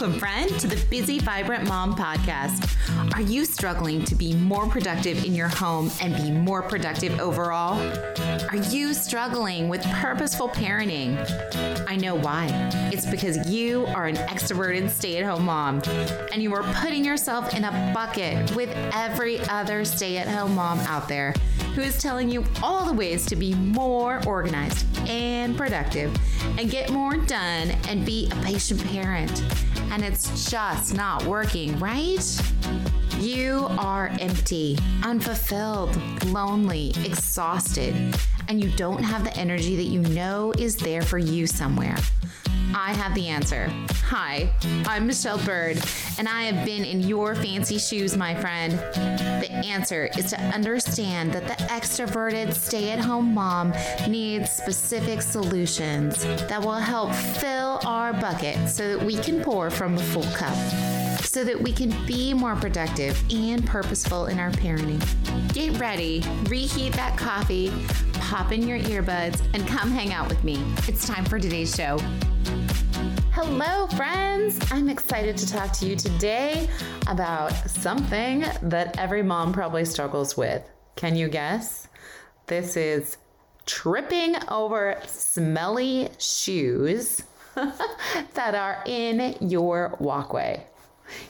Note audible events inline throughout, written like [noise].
Welcome, friend, to the Busy Vibrant Mom podcast. Are you struggling to be more productive in your home and be more productive overall? Are you struggling with purposeful parenting? I know why. It's because you are an extroverted stay at home mom and you are putting yourself in a bucket with every other stay at home mom out there who is telling you all the ways to be more organized and productive and get more done and be a patient parent. And it's just not working, right? You are empty, unfulfilled, lonely, exhausted, and you don't have the energy that you know is there for you somewhere. I have the answer. Hi, I'm Michelle Byrd, and I have been in your fancy shoes, my friend. The answer is to understand that the extroverted stay at home mom needs specific solutions that will help fill our bucket so that we can pour from a full cup so that we can be more productive and purposeful in our parenting. Get ready, reheat that coffee, pop in your earbuds, and come hang out with me. It's time for today's show. Hello, friends. I'm excited to talk to you today about something that every mom probably struggles with. Can you guess? This is tripping over smelly shoes [laughs] that are in your walkway.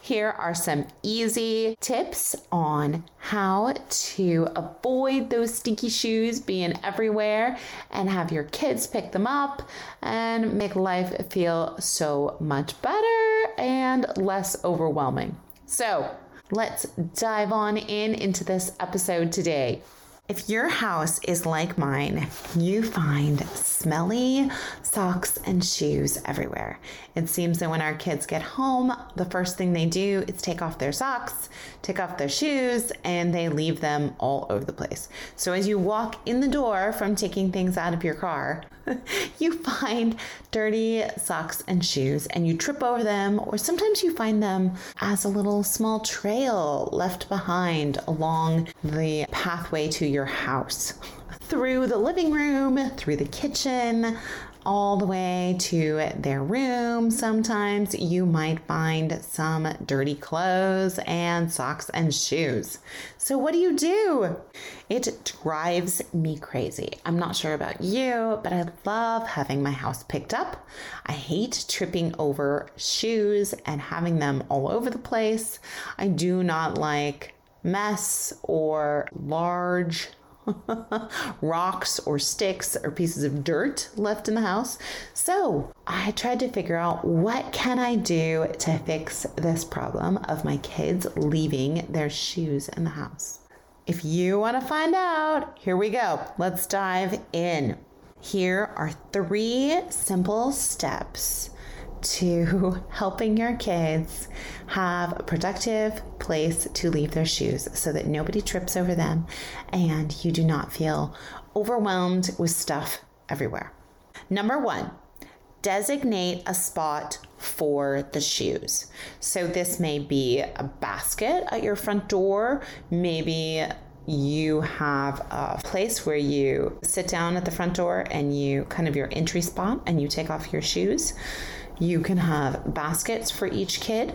Here are some easy tips on how to avoid those stinky shoes being everywhere and have your kids pick them up and make life feel so much better and less overwhelming. So, let's dive on in into this episode today. If your house is like mine, you find smelly socks and shoes everywhere. It seems that when our kids get home, the first thing they do is take off their socks, take off their shoes, and they leave them all over the place. So as you walk in the door from taking things out of your car, [laughs] you find dirty socks and shoes and you trip over them, or sometimes you find them as a little small trail left behind along the pathway to your house. Through the living room, through the kitchen, all the way to their room. Sometimes you might find some dirty clothes and socks and shoes. So, what do you do? It drives me crazy. I'm not sure about you, but I love having my house picked up. I hate tripping over shoes and having them all over the place. I do not like mess or large [laughs] rocks or sticks or pieces of dirt left in the house. So I tried to figure out what can I do to fix this problem of my kids leaving their shoes in the house. If you want to find out, here we go. Let's dive in. Here are three simple steps to [laughs] helping your kids have a productive place to leave their shoes so that nobody trips over them and you do not feel overwhelmed with stuff everywhere. Number one, designate a spot for the shoes. So this may be a basket at your front door, maybe you have a place where you sit down at the front door and you kind of your entry spot and you take off your shoes. You can have baskets for each kid.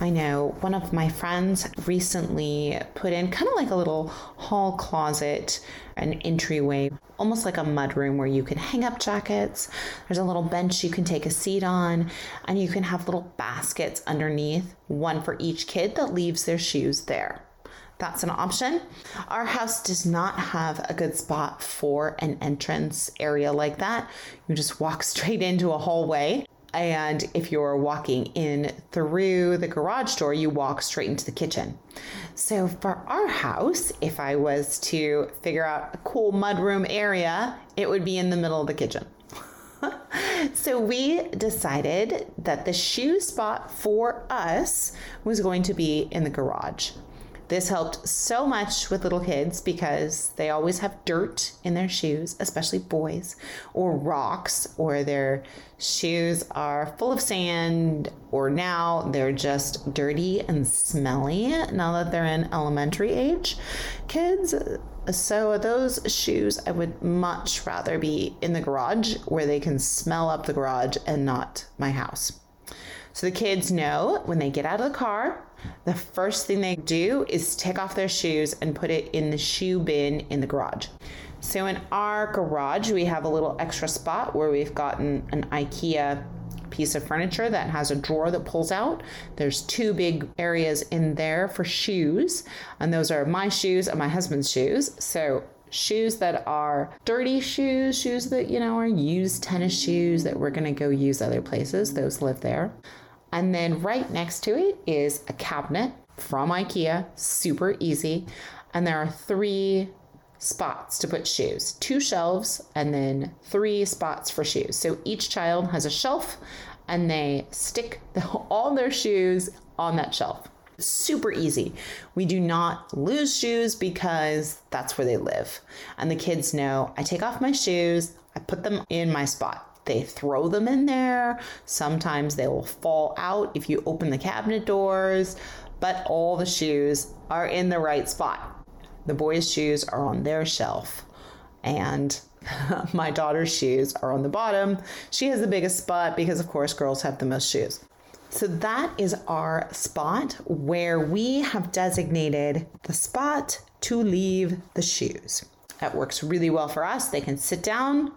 I know one of my friends recently put in kind of like a little hall closet, an entryway, almost like a mudroom where you can hang up jackets. There's a little bench you can take a seat on, and you can have little baskets underneath, one for each kid that leaves their shoes there that's an option. Our house does not have a good spot for an entrance area like that. You just walk [laughs] straight into a hallway. And if you're walking in through the garage door, you walk straight into the kitchen. So for our house, if I was to figure out a cool mudroom area, it would be in the middle of the kitchen. [laughs] so we decided that the shoe spot for us was going to be in the garage. This helped so much with little kids because they always have dirt in their shoes, especially boys, or rocks, or their shoes are full of sand, or now they're just dirty and smelly now that they're in elementary age kids. So, those shoes, I would much rather be in the garage where they can smell up the garage and not my house. So the kids know when they get out of the car, the first thing they do is take off their shoes and put it in the shoe bin in the garage. So in our garage, we have a little extra spot where we've gotten an IKEA piece of furniture that has a drawer that pulls out. There's two big areas in there for shoes, and those are my shoes and my husband's shoes. So shoes that are dirty shoes, shoes that, you know, are used tennis shoes that we're going to go use other places, those live there. And then right next to it is a cabinet from IKEA, super easy. And there are three spots to put shoes two shelves and then three spots for shoes. So each child has a shelf and they stick the, [laughs] all their shoes on that shelf. Super easy. We do not lose shoes because that's where they live. And the kids know I take off my shoes, I put them in my spot. They throw them in there. Sometimes they will fall out if you open the cabinet doors, but all the shoes are in the right spot. The boys' shoes are on their shelf, and [laughs] my daughter's shoes are on the bottom. She has the biggest spot because, of course, girls have the most shoes. So that is our spot where we have designated the spot to leave the shoes. That works really well for us. They can sit down.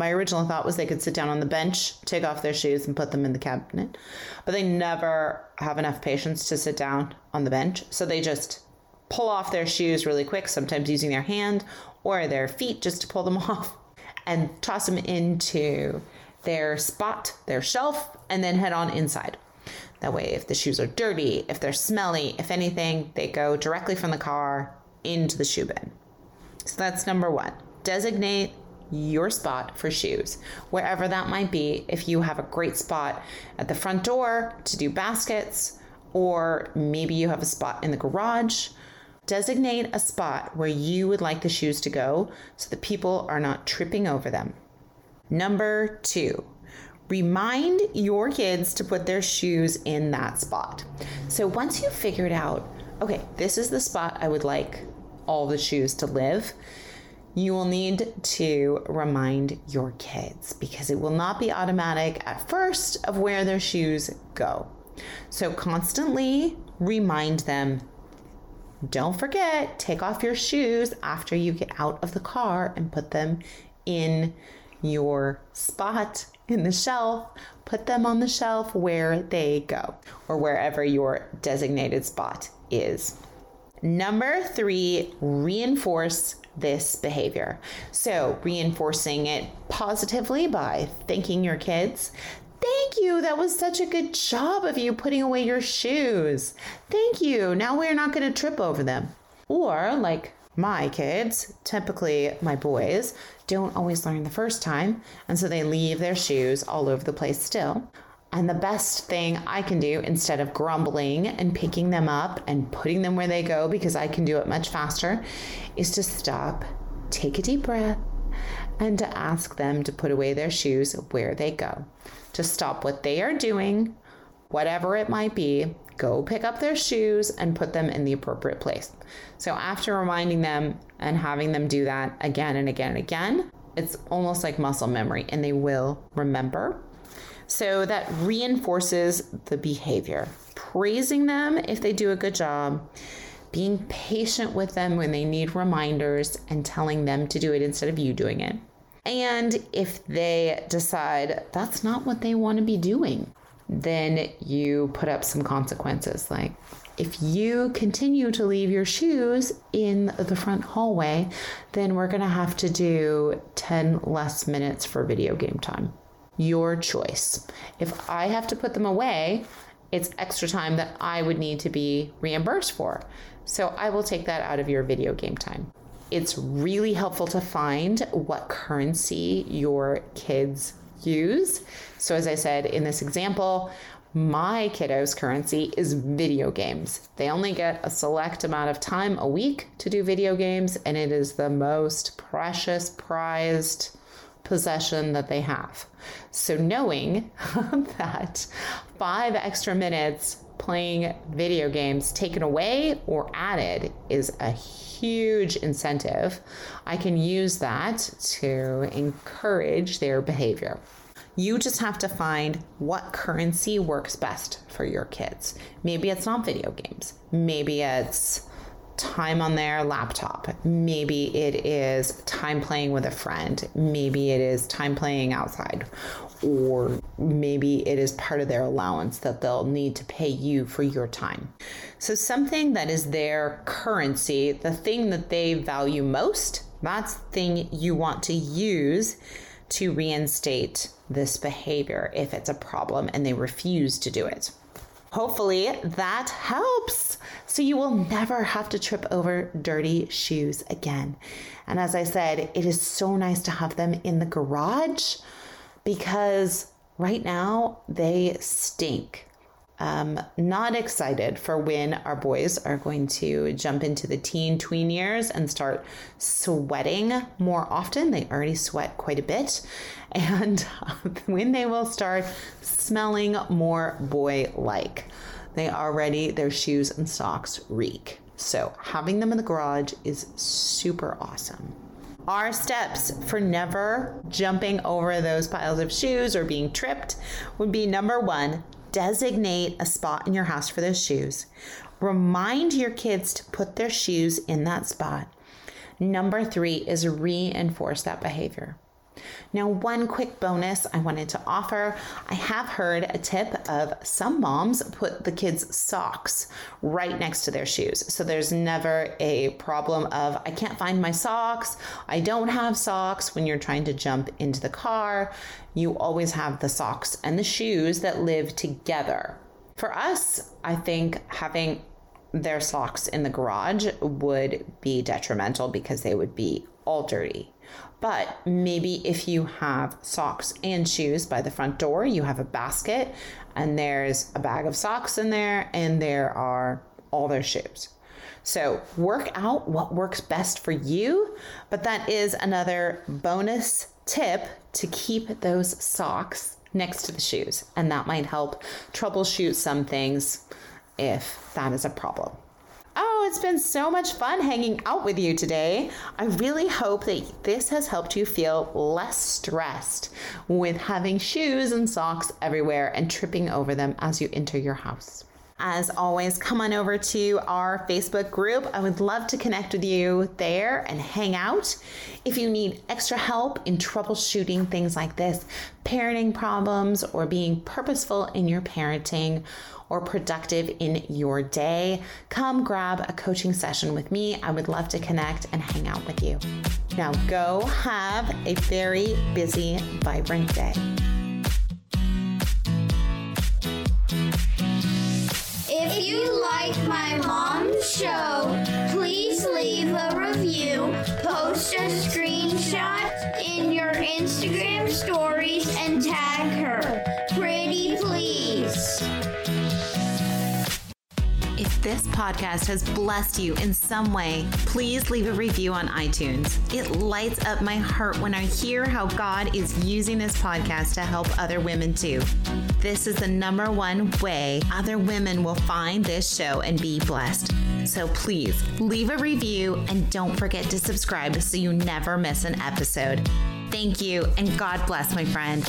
My original thought was they could sit down on the bench, take off their shoes, and put them in the cabinet. But they never have enough patience to sit down on the bench. So they just pull off their shoes really quick, sometimes using their hand or their feet just to pull them [laughs] off and toss them into their spot, their shelf, and then head on inside. That way, if the shoes are dirty, if they're smelly, if anything, they go directly from the car into the shoe bin. So that's number one. Designate your spot for shoes, wherever that might be. If you have a great spot at the front door to do baskets, or maybe you have a spot in the garage Designate a spot where you would like the shoes to go so that people are not tripping over them. Number two, remind your kids to put their shoes in that spot. So once you've figured out, okay, this is the spot I would like all the shoes to live, you will need to remind your kids because it will not be automatic at first of where their shoes go. So constantly remind them don't forget, take off your shoes after you get out of the car and put them in your spot in the shelf. Put them on the shelf where they go or wherever your designated spot is. Number three, reinforce this behavior. So, reinforcing it positively by thanking your kids, Thank you. That was such a good job of you putting away your shoes. Thank you. Now we're not going to trip over them. Or, like my kids, typically my boys, don't always learn the first time, and so they leave their shoes all over the place still. And the best thing I can do instead of grumbling and picking them up and putting them where they go because I can do it much faster is to stop, take a deep breath, and to ask them to put away their shoes where they go to stop what they are doing, whatever it might be, go pick up their shoes and put them in the appropriate place. So after reminding them and having them do that again and again and again, it's almost like muscle memory and they will remember. So that reinforces the behavior. Praising them if they do a good job, being patient with them when they need reminders, and telling them to do it instead of you doing it. And if they decide that's not what they want to be doing, then you put up some consequences. Like if you continue to leave your shoes in the front hallway, then we're going to have to do 10 less minutes for video game time. Your choice. If I have to put them away, it's extra time that I would need to be reimbursed for. So I will take that out of your video game time it's really helpful to find what currency your kids use. So, as I said in this example, my kiddos' currency is video games. They only get a select amount of time a week to do video games, and it is the most precious, prized possession that they have. So, knowing [laughs] that five extra minutes playing video games taken away or added is a huge incentive. I can use that to encourage their behavior. You just have to find what currency works best for your kids. Maybe it's not video games. Maybe it's time on their laptop. Maybe it is time playing with a friend. Maybe it is time playing outside. Or maybe it is part of their allowance that they'll need to pay you for your time. So, something that is their currency, the thing that they value most, that's the thing you want to use to reinstate this behavior if it's a problem and they refuse to do it. Hopefully that helps so you will never have to trip over dirty shoes again. And as I said, it is so nice to have them in the garage because right now they stink. Um, not excited for when our boys are going to jump into the teen tween years and start sweating more often. They already sweat quite a bit. [laughs] And when they will start smelling more boy like, they already, their shoes and socks reek. So having them in the garage is super awesome. Our steps for never jumping over those piles of shoes or being tripped would be number one, designate a spot in your house for those shoes. Remind your kids to put their shoes in that spot. Number three is reinforce that behavior. Now, one quick bonus I wanted to offer I have heard a tip of some moms put the kids' socks right next to their shoes. So there's never a problem of, I can't find my socks, I don't have socks when you're trying to jump into the car. You always have the socks and the shoes that live together. For us, I think having their socks in the garage would be detrimental because they would be all dirty. But maybe if you have socks and shoes by the front door, you have a basket and there's a bag of socks in there and there are all their shoes. So work out what works best for you, but that is another bonus tip to keep those socks next to the shoes. And that might help troubleshoot some things if that is a problem. It's been so much fun hanging out with you today. I really hope that this has helped you feel less stressed with having shoes and socks everywhere and tripping over them as you enter your house. As always, come on over to our Facebook group. I would love to connect with you there and hang out. If you need extra help in troubleshooting things like this, parenting problems, or being purposeful in your parenting, or productive in your day, come grab a coaching session with me. I would love to connect and hang out with you. Now, go have a very busy, vibrant day. You like my mom's show, please leave a review, post a screenshot in your Instagram stories, and tag her. Pretty This podcast has blessed you in some way, please leave a review on iTunes. It lights up my heart when I hear how God is using this podcast to help other women too. This is the number one way other women will find this show and be blessed. So please leave a review and don't forget to subscribe so you never miss an episode. Thank you and God bless, my friend.